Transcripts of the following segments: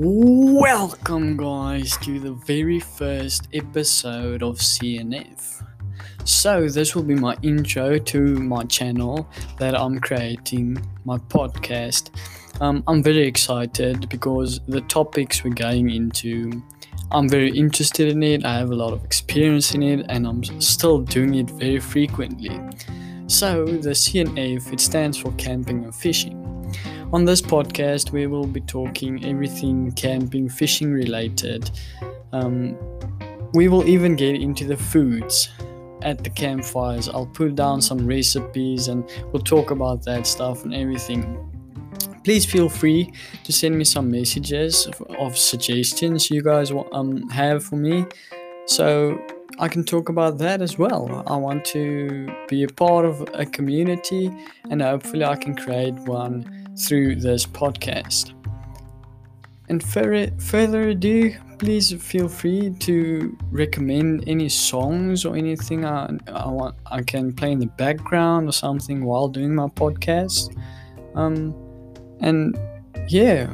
Welcome, guys, to the very first episode of CNF. So, this will be my intro to my channel that I'm creating, my podcast. Um, I'm very excited because the topics we're going into, I'm very interested in it. I have a lot of experience in it, and I'm still doing it very frequently. So, the CNF it stands for camping and fishing. On this podcast, we will be talking everything camping, fishing related. Um, we will even get into the foods at the campfires. I'll put down some recipes and we'll talk about that stuff and everything. Please feel free to send me some messages of, of suggestions you guys um, have for me so I can talk about that as well. I want to be a part of a community and hopefully I can create one through this podcast. And further, further ado, please feel free to recommend any songs or anything I, I want I can play in the background or something while doing my podcast. Um, and yeah,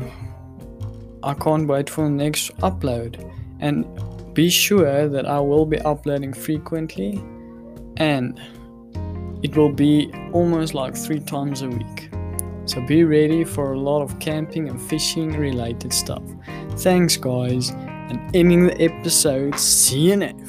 I can't wait for the next upload. And be sure that I will be uploading frequently and it will be almost like three times a week. So be ready for a lot of camping and fishing related stuff. Thanks, guys, and ending the episode, see you next.